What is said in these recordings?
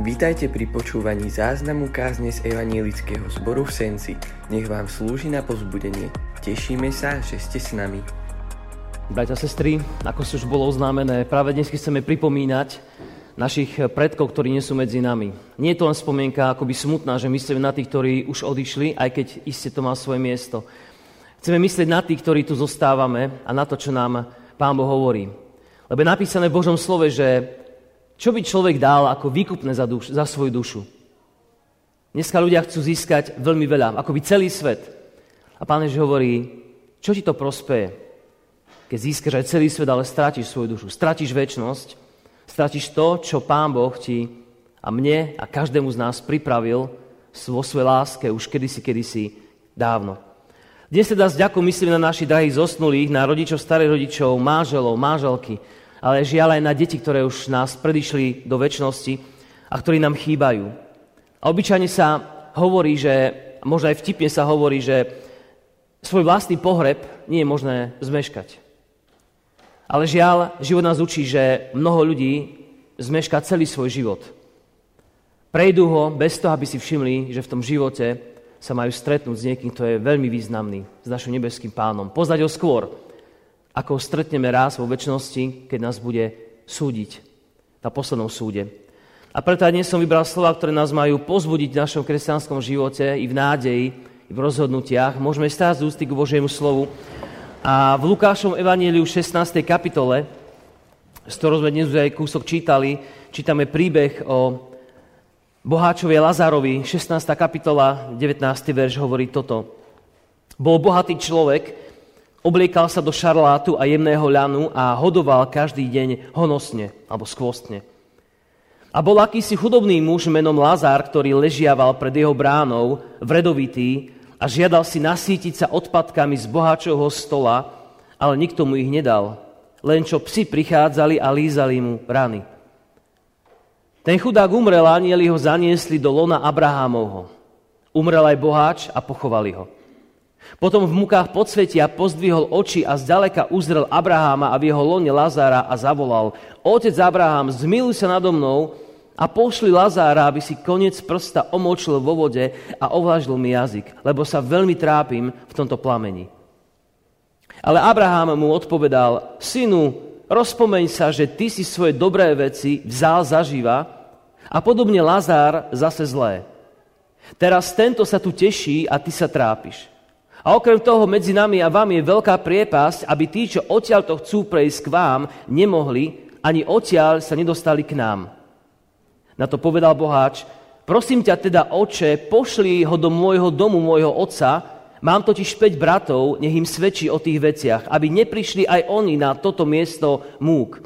Vítajte pri počúvaní záznamu kázne z Evanielického zboru v Senci. Nech vám slúži na pozbudenie. Tešíme sa, že ste s nami. Bratia a sestry, ako si už bolo oznámené, práve dnes chceme pripomínať našich predkov, ktorí nie sú medzi nami. Nie je to len spomienka akoby smutná, že myslíme na tých, ktorí už odišli, aj keď iste to má svoje miesto. Chceme myslieť na tých, ktorí tu zostávame a na to, čo nám Pán Boh hovorí. Lebo je napísané v Božom slove, že čo by človek dal ako výkupné za, duš, za svoju dušu? Dneska ľudia chcú získať veľmi veľa, ako by celý svet. A pán Ježiš hovorí, čo ti to prospeje, keď získaš aj celý svet, ale strátiš svoju dušu, strátiš väčnosť, strátiš to, čo pán Boh ti a mne a každému z nás pripravil vo svojej láske už kedysi, kedysi dávno. Dnes teda s ďakou myslím na našich drahých zosnulých, na rodičov, starých rodičov, máželov, máželky, ale žiaľ aj na deti, ktoré už nás predišli do väčšnosti a ktorí nám chýbajú. A obyčajne sa hovorí, že, možno aj vtipne sa hovorí, že svoj vlastný pohreb nie je možné zmeškať. Ale žiaľ, život nás učí, že mnoho ľudí zmešká celý svoj život. Prejdú ho bez toho, aby si všimli, že v tom živote sa majú stretnúť s niekým, kto je veľmi významný, s našim nebeským pánom. Poznať ho skôr, ako ho stretneme raz vo väčšnosti, keď nás bude súdiť na poslednom súde. A preto aj dnes som vybral slova, ktoré nás majú pozbudiť v našom kresťanskom živote i v nádeji, i v rozhodnutiach. Môžeme stáť z ústy k Božiemu slovu. A v Lukášom evaníliu 16. kapitole, z ktorého sme dnes aj kúsok čítali, čítame príbeh o boháčovi Lazárovi, 16. kapitola, 19. verš hovorí toto. Bol bohatý človek, Obliekal sa do šarlátu a jemného ľanu a hodoval každý deň honosne alebo skvostne. A bol akýsi chudobný muž menom Lazár, ktorý ležiaval pred jeho bránou, vredovitý, a žiadal si nasítiť sa odpadkami z boháčovho stola, ale nikto mu ich nedal. Len čo psi prichádzali a lízali mu rany. Ten chudák umrel anieli ho zaniesli do lona Abrahámovho. Umrel aj boháč a pochovali ho. Potom v mukách podsvetia pozdvihol oči a zďaleka uzrel Abraháma a v jeho lone Lazára a zavolal Otec Abraham, zmiluj sa nado mnou a pošli Lazára, aby si koniec prsta omočil vo vode a ovlažil mi jazyk, lebo sa veľmi trápim v tomto plameni. Ale Abraham mu odpovedal, synu, rozpomeň sa, že ty si svoje dobré veci vzal zaživa a podobne Lazár zase zlé. Teraz tento sa tu teší a ty sa trápiš. A okrem toho medzi nami a vami je veľká priepasť, aby tí, čo odtiaľ to chcú prejsť k vám, nemohli, ani odtiaľ sa nedostali k nám. Na to povedal boháč, prosím ťa teda, oče, pošli ho do môjho domu, môjho otca, mám totiž 5 bratov, nech im svedčí o tých veciach, aby neprišli aj oni na toto miesto múk.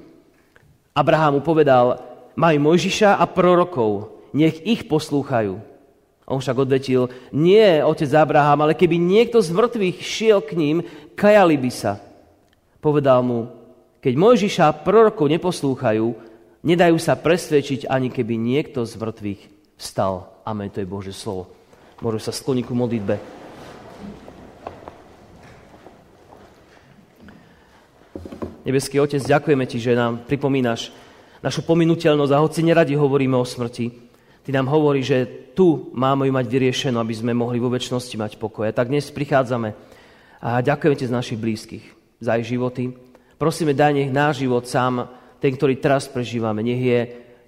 Abraham mu povedal, majú Mojžiša a prorokov, nech ich poslúchajú. On však odvetil, nie, otec Abraham, ale keby niekto z mŕtvych šiel k ním, kajali by sa. Povedal mu, keď Mojžiša prorokov neposlúchajú, nedajú sa presvedčiť, ani keby niekto z mŕtvych vstal. Amen, to je Bože slovo. Môžu sa skloniť ku modlitbe. Nebeský Otec, ďakujeme Ti, že nám pripomínaš našu pominuteľnosť a hoci neradi hovoríme o smrti, Ty nám hovorí, že tu máme ju mať vyriešenú, aby sme mohli vo väčšnosti mať pokoj. A tak dnes prichádzame a ďakujeme ti z našich blízkych, za ich životy. Prosíme, daj nech náš život sám, ten, ktorý teraz prežívame, nech je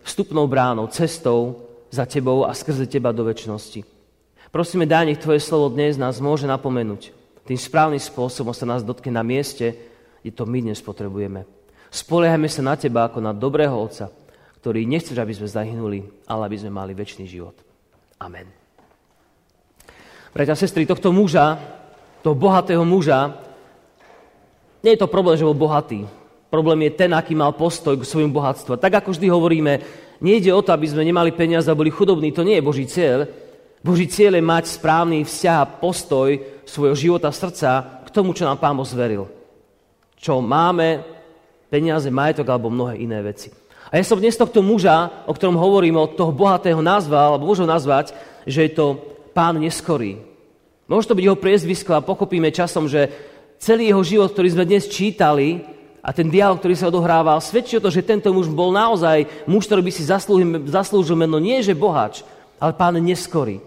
vstupnou bránou, cestou za tebou a skrze teba do väčšnosti. Prosíme, daj nech tvoje slovo dnes nás môže napomenúť. Tým správnym spôsobom sa nás dotkne na mieste, kde to my dnes potrebujeme. Spoliehajme sa na teba ako na dobrého Otca, ktorý nechceš, aby sme zahynuli, ale aby sme mali väčší život. Amen. Bratia a sestry, tohto muža, toho bohatého muža, nie je to problém, že bol bohatý. Problém je ten, aký mal postoj k svojmu bohatstvu. Tak ako vždy hovoríme, nejde o to, aby sme nemali peniaze a boli chudobní. To nie je Boží cieľ. Boží cieľ je mať správny vzťah a postoj svojho života, srdca k tomu, čo nám Pán zveril. Čo máme, peniaze, majetok alebo mnohé iné veci. A ja som dnes tohto muža, o ktorom hovorím, od toho bohatého nazval, alebo môžem nazvať, že je to pán neskorý. Môže to byť jeho priezvisko a pochopíme časom, že celý jeho život, ktorý sme dnes čítali, a ten dialog, ktorý sa odohrával, svedčí o to, že tento muž bol naozaj muž, ktorý by si zaslúžil, zaslúžil meno nie že bohač, ale pán neskorý.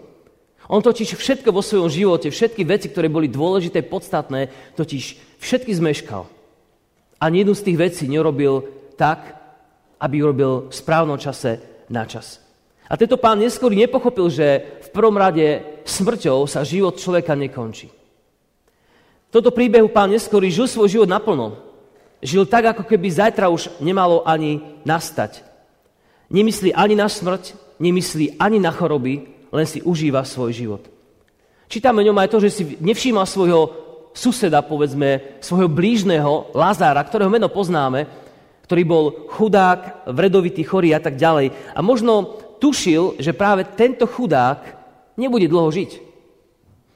On totiž všetko vo svojom živote, všetky veci, ktoré boli dôležité, podstatné, totiž všetky zmeškal. Ani jednu z tých vecí nerobil tak, aby urobil v správnom čase na čas. A tento pán neskôr nepochopil, že v prvom rade smrťou sa život človeka nekončí. V tomto príbehu pán neskôr žil svoj život naplno. Žil tak, ako keby zajtra už nemalo ani nastať. Nemyslí ani na smrť, nemyslí ani na choroby, len si užíva svoj život. Čítame ňom aj to, že si nevšímal svojho suseda, povedzme, svojho blížneho, Lazára, ktorého meno poznáme, ktorý bol chudák, vredovitý, chorý a tak ďalej. A možno tušil, že práve tento chudák nebude dlho žiť.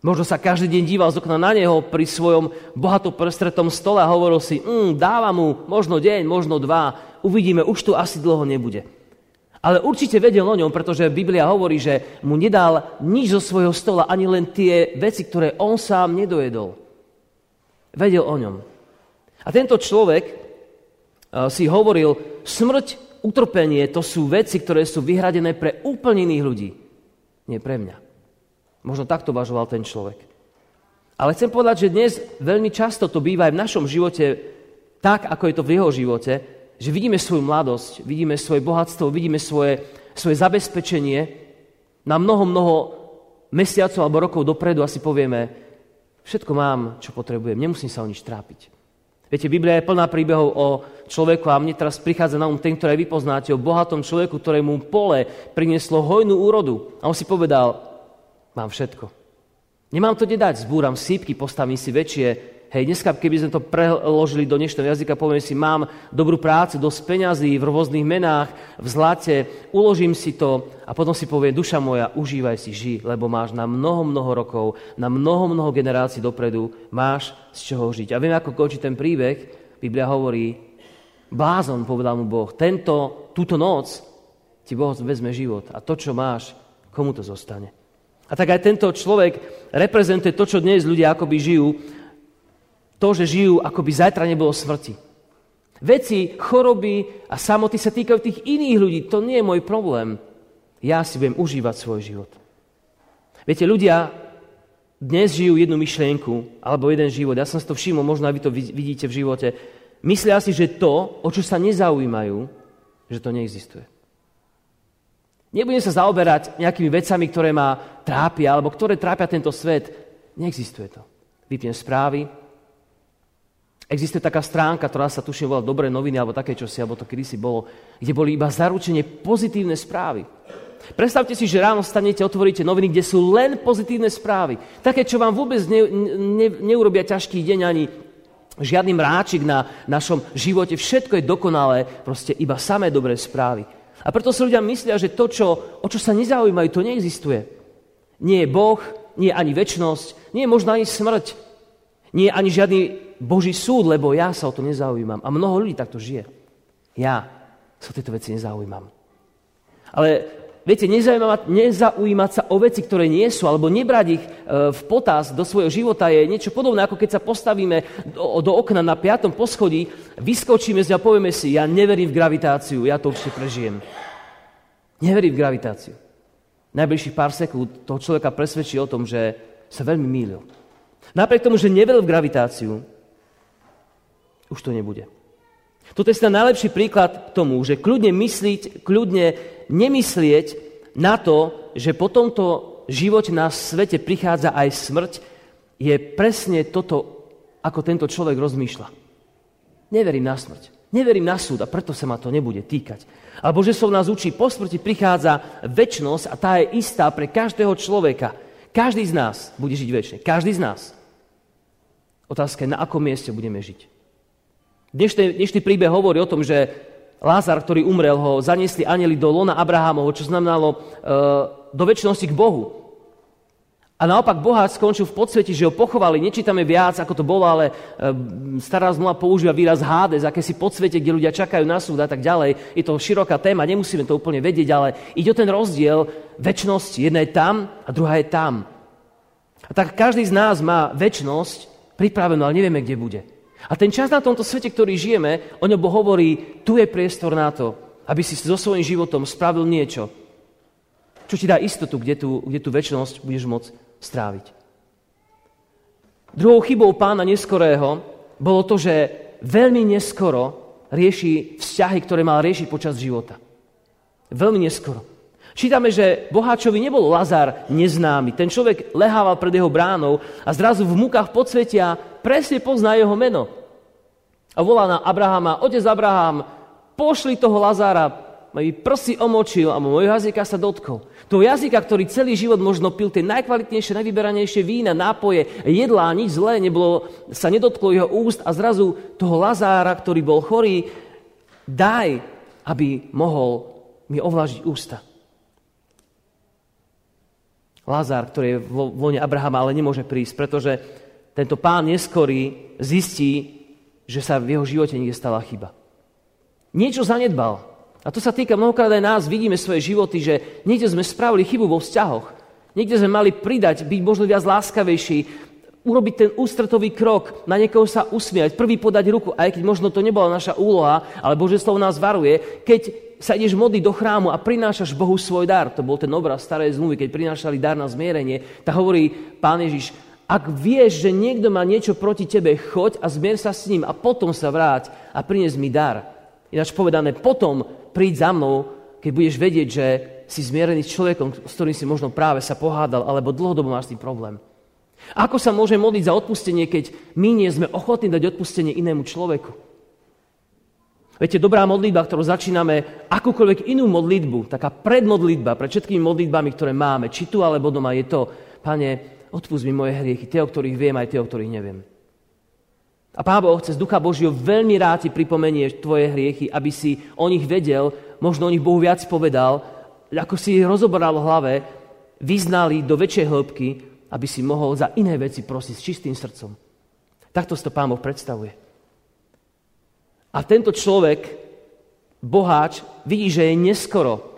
Možno sa každý deň díval z okna na neho pri svojom bohato prestretom stole a hovoril si, mm, dáva mu možno deň, možno dva, uvidíme, už tu asi dlho nebude. Ale určite vedel o ňom, pretože Biblia hovorí, že mu nedal nič zo svojho stola, ani len tie veci, ktoré on sám nedojedol. Vedel o ňom. A tento človek si hovoril, smrť utrpenie to sú veci, ktoré sú vyhradené pre úplne iných ľudí. Nie pre mňa. Možno takto uvažoval ten človek. Ale chcem povedať, že dnes veľmi často to býva aj v našom živote tak, ako je to v jeho živote, že vidíme svoju mladosť, vidíme svoje bohatstvo, vidíme svoje, svoje zabezpečenie na mnoho, mnoho mesiacov alebo rokov dopredu a si povieme, všetko mám, čo potrebujem, nemusím sa o nič trápiť. Viete, Biblia je plná príbehov o človeku a mne teraz prichádza na um ten, ktoré vy poznáte, o bohatom človeku, ktorému pole prinieslo hojnú úrodu. A on si povedal, mám všetko. Nemám to kde dať, zbúram sípky, postavím si väčšie Hej, dneska, keby sme to preložili do dnešného jazyka, poviem si, mám dobrú prácu, dosť peňazí v rôznych menách, v zlate, uložím si to a potom si povie, duša moja, užívaj si, ži, lebo máš na mnoho, mnoho rokov, na mnoho, mnoho generácií dopredu, máš z čoho žiť. A viem, ako končí ten príbeh, Biblia hovorí, blázon, povedal mu Boh, tento, túto noc ti Boh vezme život a to, čo máš, komu to zostane. A tak aj tento človek reprezentuje to, čo dnes ľudia akoby žijú to, že žijú, ako by zajtra nebolo smrti. Veci, choroby a samoty sa týkajú tých iných ľudí. To nie je môj problém. Ja si budem užívať svoj život. Viete, ľudia dnes žijú jednu myšlienku alebo jeden život. Ja som si to všimol, možno aj vy to vidíte v živote. Myslia si, že to, o čo sa nezaujímajú, že to neexistuje. Nebudem sa zaoberať nejakými vecami, ktoré ma trápia, alebo ktoré trápia tento svet. Neexistuje to. Vypnem správy, Existuje taká stránka, ktorá sa tuším volá Dobré noviny, alebo také čosi, alebo to kedysi bolo, kde boli iba zaručenie pozitívne správy. Predstavte si, že ráno stanete, otvoríte noviny, kde sú len pozitívne správy. Také, čo vám vôbec ne, ne, neurobia ťažký deň ani žiadny mráčik na našom živote. Všetko je dokonalé, proste iba samé dobré správy. A preto si ľudia myslia, že to, čo, o čo sa nezaujímajú, to neexistuje. Nie je Boh, nie je ani väčnosť, nie je možno ani smrť, nie ani žiadny Boží súd, lebo ja sa o to nezaujímam. A mnoho ľudí takto žije. Ja sa o tieto veci nezaujímam. Ale viete, nezaujímať, nezaujímať sa o veci, ktoré nie sú, alebo nebrať ich e, v potaz do svojho života je niečo podobné, ako keď sa postavíme do, do okna na piatom poschodí, vyskočíme z a povieme si, ja neverím v gravitáciu, ja to určite prežijem. Neverím v gravitáciu. Najbližších pár sekúnd toho človeka presvedčí o tom, že sa veľmi mýlil. Napriek tomu, že neveril v gravitáciu, už to nebude. Toto je najlepší príklad k tomu, že kľudne myslieť, kľudne nemyslieť na to, že po tomto živote na svete prichádza aj smrť, je presne toto, ako tento človek rozmýšľa. Neverím na smrť, neverím na súd a preto sa ma to nebude týkať. Alebo že som nás učí, po smrti prichádza väčnosť a tá je istá pre každého človeka. Každý z nás bude žiť väčšine. Každý z nás. Otázka je, na akom mieste budeme žiť. Dnešný, dnešný príbeh hovorí o tom, že Lázar, ktorý umrel, ho zaniesli anieli do lona Abrahámovho, čo znamenalo e, do väčšnosti k Bohu. A naopak bohát skončil v podsveti, že ho pochovali. Nečítame viac, ako to bolo, ale e, stará zmluva používa výraz Hades, aké si podsvete, kde ľudia čakajú na súd a tak ďalej. Je to široká téma, nemusíme to úplne vedieť, ale ide o ten rozdiel väčšnosti. Jedna je tam a druhá je tam. A tak každý z nás má väčšnosť pripravenú, ale nevieme, kde bude. A ten čas na tomto svete, ktorý žijeme, o ňom hovorí, tu je priestor na to, aby si so svojím životom spravil niečo, čo ti dá istotu, kde tú, kde tú väčšnosť budeš môcť stráviť. Druhou chybou pána neskorého bolo to, že veľmi neskoro rieši vzťahy, ktoré mal riešiť počas života. Veľmi neskoro. Čítame, že boháčovi nebol Lazar neznámy. Ten človek lehával pred jeho bránou a zrazu v mukách podsvetia presne pozná jeho meno. A volá na Abrahama, otec Abraham, pošli toho Lazára, mi prsy omočil a môjho jazyka sa dotkol. Toho jazyka, ktorý celý život možno pil tie najkvalitnejšie, najvyberanejšie vína, nápoje, jedlá, nič zlé, nebolo, sa nedotklo jeho úst a zrazu toho Lazára, ktorý bol chorý, daj, aby mohol mi ovlážiť ústa. Lazár, ktorý je vo vone Abrahama, ale nemôže prísť, pretože tento pán neskorý zistí, že sa v jeho živote niekde stala chyba. Niečo zanedbal. A to sa týka mnohokrát aj nás. Vidíme svoje životy, že niekde sme spravili chybu vo vzťahoch. Niekde sme mali pridať, byť možno viac láskavejší, urobiť ten ústretový krok, na niekoho sa usmiať, prvý podať ruku, aj keď možno to nebola naša úloha, ale Bože slovo nás varuje, keď sa ideš modliť do chrámu a prinášaš Bohu svoj dar, to bol ten obraz starej zmluvy, keď prinášali dar na zmierenie, tak hovorí pán Ježiš, ak vieš, že niekto má niečo proti tebe, choď a zmier sa s ním a potom sa vráť a prinies mi dar. Ináč povedané, potom príď za mnou, keď budeš vedieť, že si zmierený s človekom, s ktorým si možno práve sa pohádal, alebo dlhodobo máš tým problém. Ako sa môže modliť za odpustenie, keď my nie sme ochotní dať odpustenie inému človeku? Viete, dobrá modlitba, ktorú začíname, akúkoľvek inú modlitbu, taká predmodlitba pred všetkými modlitbami, ktoré máme, či tu alebo doma, je to, Pane, odpust mi moje hriechy, tie, o ktorých viem, aj tie, o ktorých neviem. A Pán Boh cez Ducha Božího veľmi rád ti pripomenie tvoje hriechy, aby si o nich vedel, možno o nich Bohu viac povedal, ako si ich rozobral v hlave, vyznali do väčšej hĺbky, aby si mohol za iné veci prosiť s čistým srdcom. Takto si to Pán Boh predstavuje. A tento človek, boháč, vidí, že je neskoro.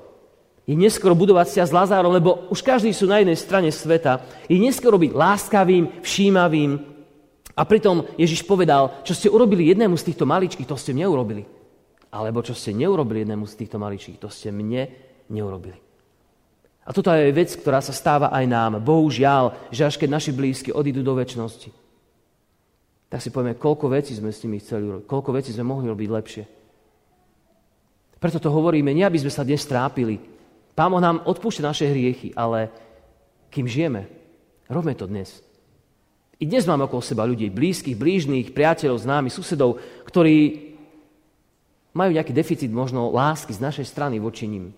Je neskoro budovať sa s Lazárom, lebo už každý sú na jednej strane sveta. Je neskoro byť láskavým, všímavým. A pritom Ježiš povedal, čo ste urobili jednému z týchto maličkých, to ste mne urobili. Alebo čo ste neurobili jednému z týchto maličkých, to ste mne neurobili. A toto je vec, ktorá sa stáva aj nám. Bohužiaľ, že až keď naši blízky odídu do väčšnosti, tak si povieme, koľko vecí sme s nimi chceli urobiť, koľko vecí sme mohli robiť lepšie. Preto to hovoríme, nie aby sme sa dnes trápili. Pán nám odpúšťa naše hriechy, ale kým žijeme, robme to dnes. I dnes máme okolo seba ľudí, blízkych, blížnych, priateľov, známych, susedov, ktorí majú nejaký deficit možno lásky z našej strany voči nim.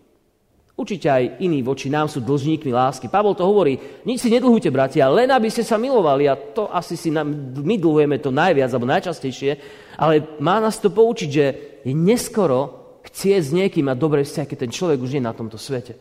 Určite aj iní voči nám sú dlžníkmi lásky. Pavol to hovorí, nič si nedlhujte, bratia, len aby ste sa milovali. A to asi si nám, my dlhujeme to najviac, alebo najčastejšie. Ale má nás to poučiť, že je neskoro chcieť s niekým mať dobré vzťahy, keď ten človek už je na tomto svete.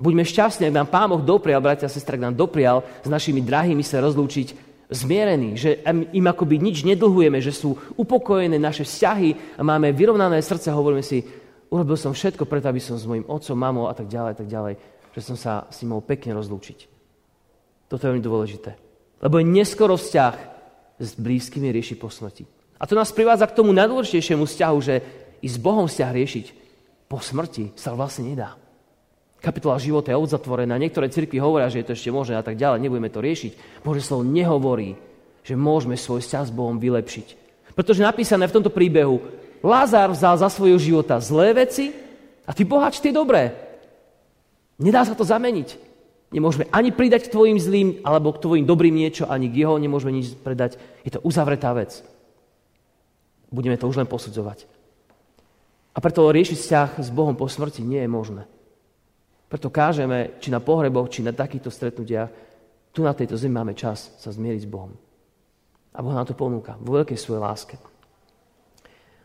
Buďme šťastní, ak nám Pán Boh doprial, bratia a sestra, ak nám doprial s našimi drahými sa rozlúčiť zmierení, že im akoby nič nedlhujeme, že sú upokojené naše vzťahy a máme vyrovnané srdce, hovoríme si, urobil som všetko preto, aby som s mojim otcom, mamou a tak ďalej, tak ďalej, že som sa s ním mohol pekne rozlúčiť. Toto je veľmi dôležité. Lebo je neskoro vzťah s blízkymi rieši po smrti. A to nás privádza k tomu najdôležitejšiemu vzťahu, že i s Bohom vzťah riešiť po smrti sa vlastne nedá. Kapitola života je odzatvorená. Niektoré cirkvi hovoria, že je to ešte možné a tak ďalej. Nebudeme to riešiť. Bože slovo nehovorí, že môžeme svoj vzťah s Bohom vylepšiť. Pretože napísané v tomto príbehu, Lázar vzal za svojho života zlé veci a ty bohač tie dobré. Nedá sa to zameniť. Nemôžeme ani pridať k tvojim zlým alebo k tvojim dobrým niečo, ani k jeho nemôžeme nič predať. Je to uzavretá vec. Budeme to už len posudzovať. A preto riešiť vzťah s Bohom po smrti nie je možné. Preto kážeme, či na pohreboch, či na takýchto stretnutiach, tu na tejto zemi máme čas sa zmieriť s Bohom. A Boh nám to ponúka vo veľkej svojej láske.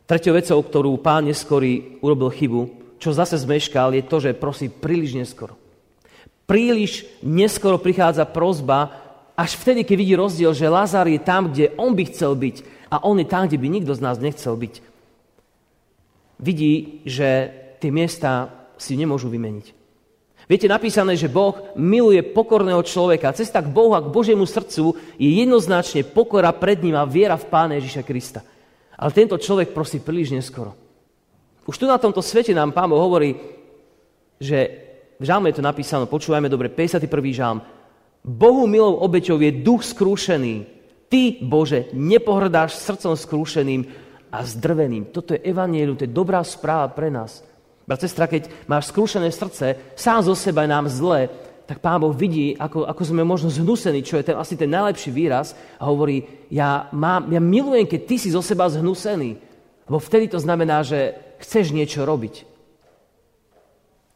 Tretou vecou, ktorú pán neskorý urobil chybu, čo zase zmeškal, je to, že prosí príliš neskoro. Príliš neskoro prichádza prozba, až vtedy, keď vidí rozdiel, že Lazar je tam, kde on by chcel byť a on je tam, kde by nikto z nás nechcel byť. Vidí, že tie miesta si nemôžu vymeniť. Viete napísané, že Boh miluje pokorného človeka. Cesta k Bohu a k Božiemu srdcu je jednoznačne pokora pred ním a viera v Pána Ježiša Krista. Ale tento človek prosí príliš neskoro. Už tu na tomto svete nám Pán Boh hovorí, že v žalme je to napísané, počúvajme dobre, 51. žalm. Bohu milou obeťou je duch skrúšený. Ty, Bože, nepohrdáš srdcom skrúšeným a zdrveným. Toto je evanielu, to je dobrá správa pre nás. Brat, sestra, keď máš skrúšené srdce, sám zo seba je nám zle, tak Pán Boh vidí, ako, ako sme možno zhnusení, čo je ten, asi ten najlepší výraz a hovorí, ja, mám, ja milujem, keď ty si zo seba zhnusený. Lebo vtedy to znamená, že chceš niečo robiť.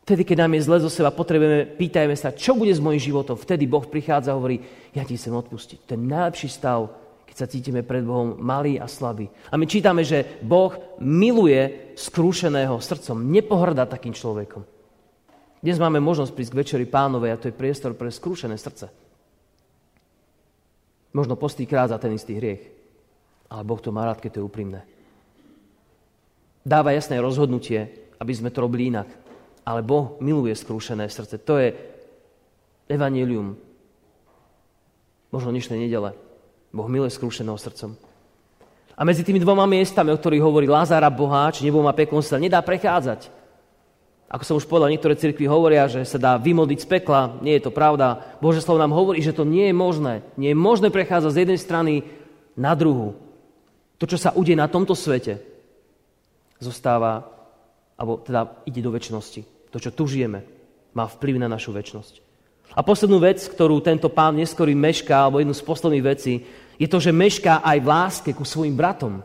Vtedy, keď nám je zle zo seba, potrebujeme, pýtajme sa, čo bude s mojím životom. Vtedy Boh prichádza a hovorí, ja ti chcem odpustiť. Ten najlepší stav, sa cítime pred Bohom malý a slabý. A my čítame, že Boh miluje skrúšeného srdcom, nepohrda takým človekom. Dnes máme možnosť prísť k Večeri pánovej a to je priestor pre skrúšené srdce. Možno postýkrát za ten istý hriech. Ale Boh to má rád, keď to je úprimné. Dáva jasné rozhodnutie, aby sme to robili inak. Ale Boh miluje skrúšené srdce. To je evanílium. Možno dnešnej nedele. Boh miluje skrúšeného srdcom. A medzi tými dvoma miestami, o ktorých hovorí Lázara boháč, nebo má peklom, sa nedá prechádzať. Ako som už povedal, niektoré cirkvy hovoria, že sa dá vymodiť z pekla. Nie je to pravda. Bože slovo nám hovorí, že to nie je možné. Nie je možné prechádzať z jednej strany na druhú. To, čo sa udeje na tomto svete, zostáva, alebo teda ide do väčšnosti. To, čo tu žijeme, má vplyv na našu väčšnosť. A poslednú vec, ktorú tento pán neskorý mešká, alebo jednu z posledných vecí, je to, že mešká aj v láske ku svojim bratom.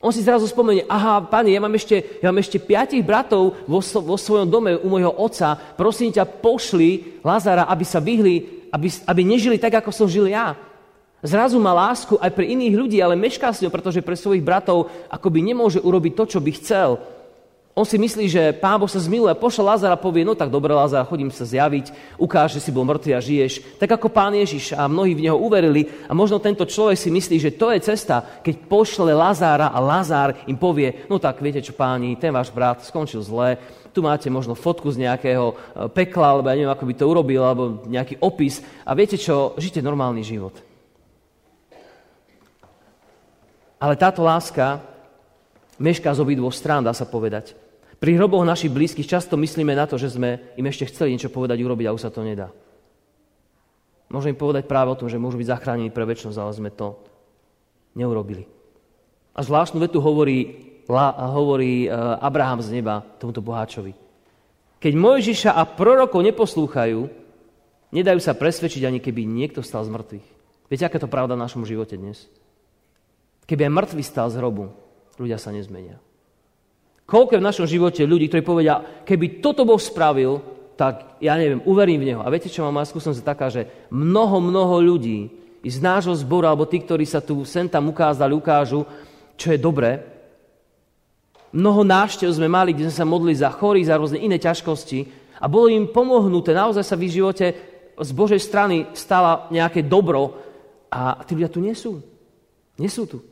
On si zrazu spomenie, aha, pani, ja mám ešte, ja mám ešte piatich bratov vo, vo svojom dome u môjho otca, prosím ťa, pošli Lazara, aby sa vyhli, aby, aby nežili tak, ako som žil ja. Zrazu má lásku aj pre iných ľudí, ale mešká si ho, pretože pre svojich bratov akoby nemôže urobiť to, čo by chcel. On si myslí, že Pán Boh sa zmiluje a pošla Lázara a povie, no tak dobre Lázara, chodím sa zjaviť, ukáž, že si bol mŕtvy a žiješ. Tak ako Pán Ježiš a mnohí v Neho uverili a možno tento človek si myslí, že to je cesta, keď pošle Lazára a Lazár im povie, no tak viete čo páni, ten váš brat skončil zle, tu máte možno fotku z nejakého e, pekla, alebo ja neviem, ako by to urobil, alebo nejaký opis a viete čo, žite normálny život. Ale táto láska mešká z obidvoch strán, dá sa povedať. Pri hroboch našich blízkych často myslíme na to, že sme im ešte chceli niečo povedať, urobiť a už sa to nedá. Môžem im povedať práve o tom, že môžu byť zachránení pre väčšnosť, ale sme to neurobili. A zvláštnu vetu hovorí, hovorí e, Abraham z neba tomuto boháčovi. Keď Mojžiša a prorokov neposlúchajú, nedajú sa presvedčiť, ani keby niekto stal z mŕtvych. Viete, aká to pravda v našom živote dnes? Keby aj mŕtvy stal z hrobu, ľudia sa nezmenia. Koľko je v našom živote ľudí, ktorí povedia, keby toto Boh spravil, tak ja neviem, uverím v Neho. A viete, čo má moja skúsenosť taká, že mnoho, mnoho ľudí z nášho zboru, alebo tí, ktorí sa tu sem tam ukázali, ukážu, čo je dobré. Mnoho návštev sme mali, kde sme sa modlili za chorých, za rôzne iné ťažkosti a bolo im pomohnuté. Naozaj sa v živote z Božej strany stala nejaké dobro a tí ľudia tu nie sú. Nie sú tu.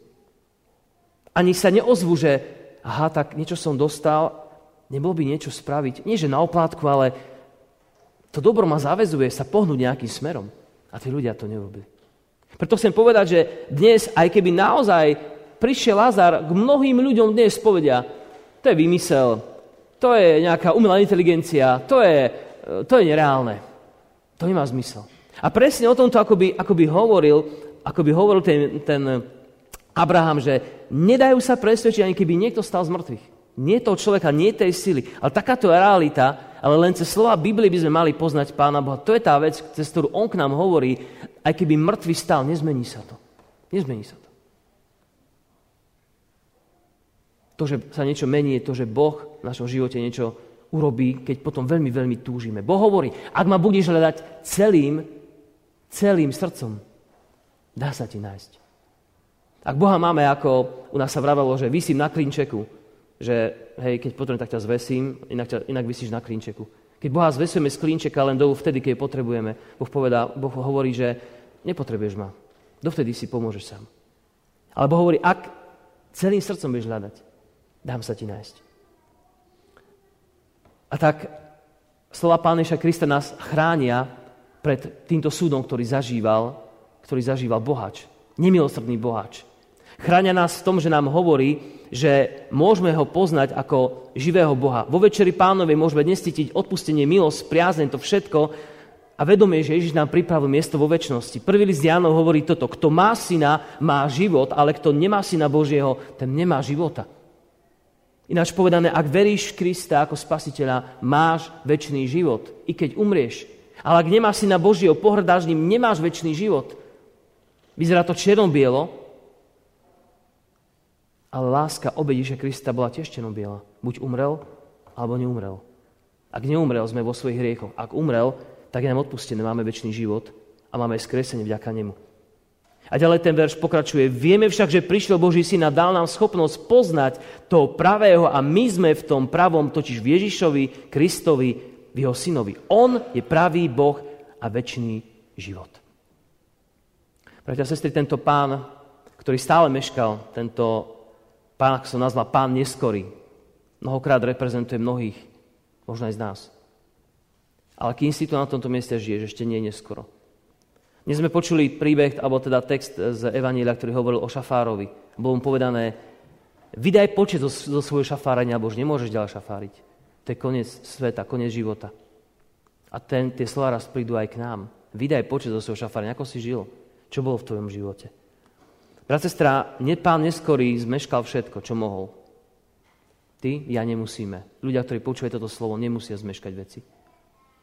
Ani sa neozvu, že aha, tak niečo som dostal, nebolo by niečo spraviť. Nie, že na oplátku, ale to dobro ma zavezuje sa pohnúť nejakým smerom. A tí ľudia to nerobili. Preto chcem povedať, že dnes, aj keby naozaj prišiel Lazar, k mnohým ľuďom dnes povedia, to je vymysel, to je nejaká umelá inteligencia, to je, to je nereálne. To nemá zmysel. A presne o tomto akoby, akoby hovoril, akoby hovoril ten, ten Abraham, že nedajú sa presvedčiť, ani keby niekto stal z mŕtvych. Nie toho človeka, nie tej sily. Ale takáto je realita, ale len cez slova Biblie by sme mali poznať Pána Boha. To je tá vec, cez ktorú On k nám hovorí, aj keby mŕtvy stal, nezmení sa to. Nezmení sa to. To, že sa niečo mení, je to, že Boh v našom živote niečo urobí, keď potom veľmi, veľmi túžime. Boh hovorí, ak ma budeš hľadať celým, celým srdcom, dá sa ti nájsť. Ak Boha máme, ako u nás sa vravelo, že vysím na klinčeku, že hej, keď potrebujem, tak ťa zvesím, inak, ťa, inak vysíš na klinčeku. Keď Boha zvesujeme z klinčeka len dolu vtedy, keď potrebujeme, boh, povedá, boh hovorí, že nepotrebuješ ma. Dovtedy si pomôžeš sám. Alebo hovorí, ak celým srdcom budeš hľadať, dám sa ti nájsť. A tak Slova Pána Ježiša Krista nás chránia pred týmto súdom, ktorý zažíval, ktorý zažíval bohač. Nemilosrdný bohač. Chránia nás v tom, že nám hovorí, že môžeme ho poznať ako živého Boha. Vo Večeri Pánovej môžeme dnes cítiť odpustenie, milosť, priazeň, to všetko a vedomie, že Ježiš nám pripravil miesto vo väčšnosti. Prvý list Jánov hovorí toto. Kto má syna, má život, ale kto nemá syna Božieho, ten nemá života. Ináč povedané, ak veríš v Krista ako spasiteľa, máš väčší život, i keď umrieš. Ale ak nemáš syna Božieho, pohrdáš ním, nemáš väčší život. Vyzerá to čierno-bielo, ale láska obediše Krista bola tiež čierno-biela. Buď umrel, alebo neumrel. Ak neumrel, sme vo svojich hriechoch. Ak umrel, tak je nám odpustené, máme väčší život a máme skresenie vďaka nemu. A ďalej ten verš pokračuje. Vieme však, že prišiel Boží syn a dal nám schopnosť poznať toho pravého a my sme v tom pravom, totiž v Ježišovi, Kristovi, v jeho synovi. On je pravý Boh a väčší život. Bratia a sestry, tento pán, ktorý stále meškal, tento pán, ako som nazval pán neskorý, mnohokrát reprezentuje mnohých, možno aj z nás. Ale kým si tu na tomto mieste žiješ, ešte nie je neskoro. Dnes sme počuli príbeh, alebo teda text z Evanília, ktorý hovoril o šafárovi. Bolo mu povedané, vydaj počet zo, zo svojho šafárania, alebo už nemôžeš ďalej šafáriť. To je koniec sveta, koniec života. A ten, tie slova raz prídu aj k nám. Vydaj počet zo svojho šafárania, ako si žil. Čo bolo v tvojom živote? Brat, sestra, pán neskorý zmeškal všetko, čo mohol. Ty, ja nemusíme. Ľudia, ktorí počúvajú toto slovo, nemusia zmeškať veci.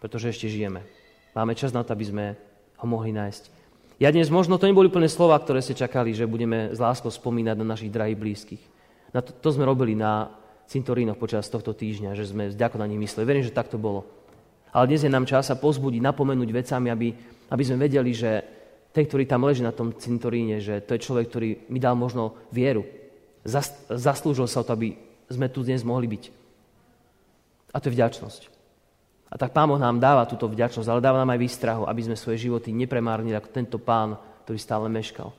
Pretože ešte žijeme. Máme čas na to, aby sme ho mohli nájsť. Ja dnes možno to neboli úplne slova, ktoré ste čakali, že budeme s láskou spomínať na našich drahých blízkych. Na to, to sme robili na cintorínoch počas tohto týždňa, že sme vďako na nich mysleli. Verím, že tak to bolo. Ale dnes je nám čas sa pozbudiť, napomenúť vecami, aby, aby sme vedeli, že ten, ktorý tam leží na tom cintoríne, že to je človek, ktorý mi dal možno vieru. Zas, zaslúžil sa o to, aby sme tu dnes mohli byť. A to je vďačnosť. A tak Pán Boh nám dáva túto vďačnosť, ale dáva nám aj výstrahu, aby sme svoje životy nepremárnili ako tento pán, ktorý stále meškal.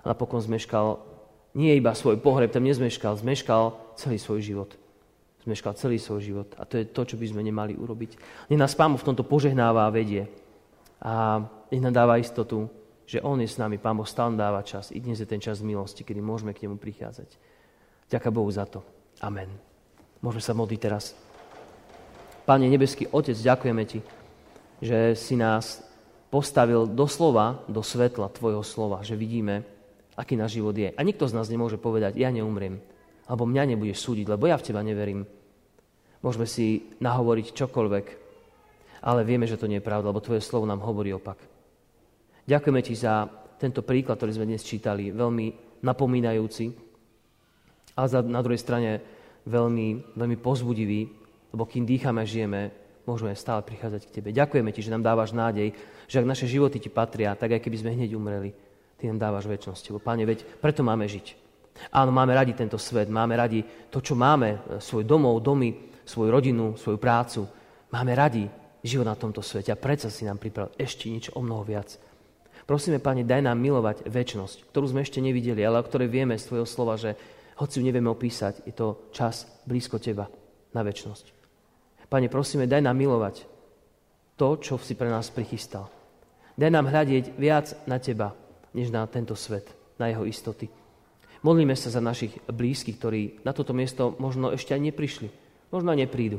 A napokon zmeškal nie iba svoj pohreb, tam nezmeškal, zmeškal celý svoj život. Zmeškal celý svoj život. A to je to, čo by sme nemali urobiť. Nech nás Pán v tomto požehnáva a vedie. A nech nám dáva istotu, že On je s nami. Pán Boh stále dáva čas. I dnes je ten čas milosti, kedy môžeme k Nemu prichádzať. Ďakujem Bohu za to. Amen. Môžeme sa modliť teraz. Pane nebeský Otec, ďakujeme Ti, že si nás postavil doslova do svetla Tvojho slova, že vidíme, aký náš život je. A nikto z nás nemôže povedať, ja neumriem, alebo mňa nebudeš súdiť, lebo ja v Teba neverím. Môžeme si nahovoriť čokoľvek, ale vieme, že to nie je pravda, lebo Tvoje slovo nám hovorí opak. Ďakujeme Ti za tento príklad, ktorý sme dnes čítali, veľmi napomínajúci, ale na druhej strane veľmi, veľmi pozbudivý, lebo kým dýchame a žijeme, môžeme stále prichádzať k Tebe. Ďakujeme Ti, že nám dávaš nádej, že ak naše životy Ti patria, tak aj keby sme hneď umreli, Ty nám dávaš väčšnosť. Lebo Pane, veď preto máme žiť. Áno, máme radi tento svet, máme radi to, čo máme, e, svoj domov, domy, svoju rodinu, svoju prácu. Máme radi život na tomto svete a predsa si nám pripravil ešte niečo o mnoho viac. Prosíme, Pane, daj nám milovať väčšnosť, ktorú sme ešte nevideli, ale o ktorej vieme z Tvojho slova, že hoci ju nevieme opísať, je to čas blízko Teba na väčšnosť. Pane, prosíme, daj nám milovať to, čo si pre nás prichystal. Daj nám hľadiť viac na Teba, než na tento svet, na jeho istoty. Modlíme sa za našich blízkych, ktorí na toto miesto možno ešte aj neprišli, možno aj neprídu.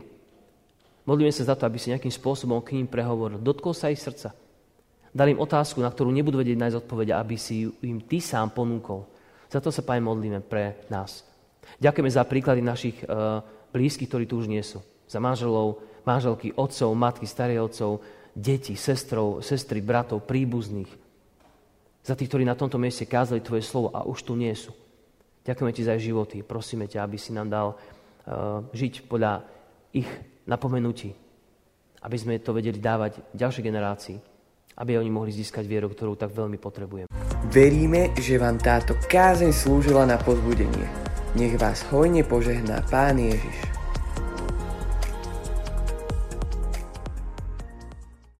Modlíme sa za to, aby si nejakým spôsobom k ním prehovoril. Dotkol sa ich srdca. Dal im otázku, na ktorú nebudú vedieť nájsť odpovede, aby si im ty sám ponúkol. Za to sa, Pane, modlíme pre nás. Ďakujeme za príklady našich uh, blízkych, ktorí tu už nie sú za manželov, manželky, otcov, matky, starých otcov, deti, sestrov, sestry, bratov, príbuzných. Za tých, ktorí na tomto mieste kázali Tvoje slovo a už tu nie sú. Ďakujeme Ti za ich životy. Prosíme ťa, aby si nám dal uh, žiť podľa ich napomenutí. Aby sme to vedeli dávať ďalšej generácii. Aby oni mohli získať vieru, ktorú tak veľmi potrebujeme. Veríme, že vám táto kázeň slúžila na pozbudenie. Nech vás hojne požehná Pán Ježiš.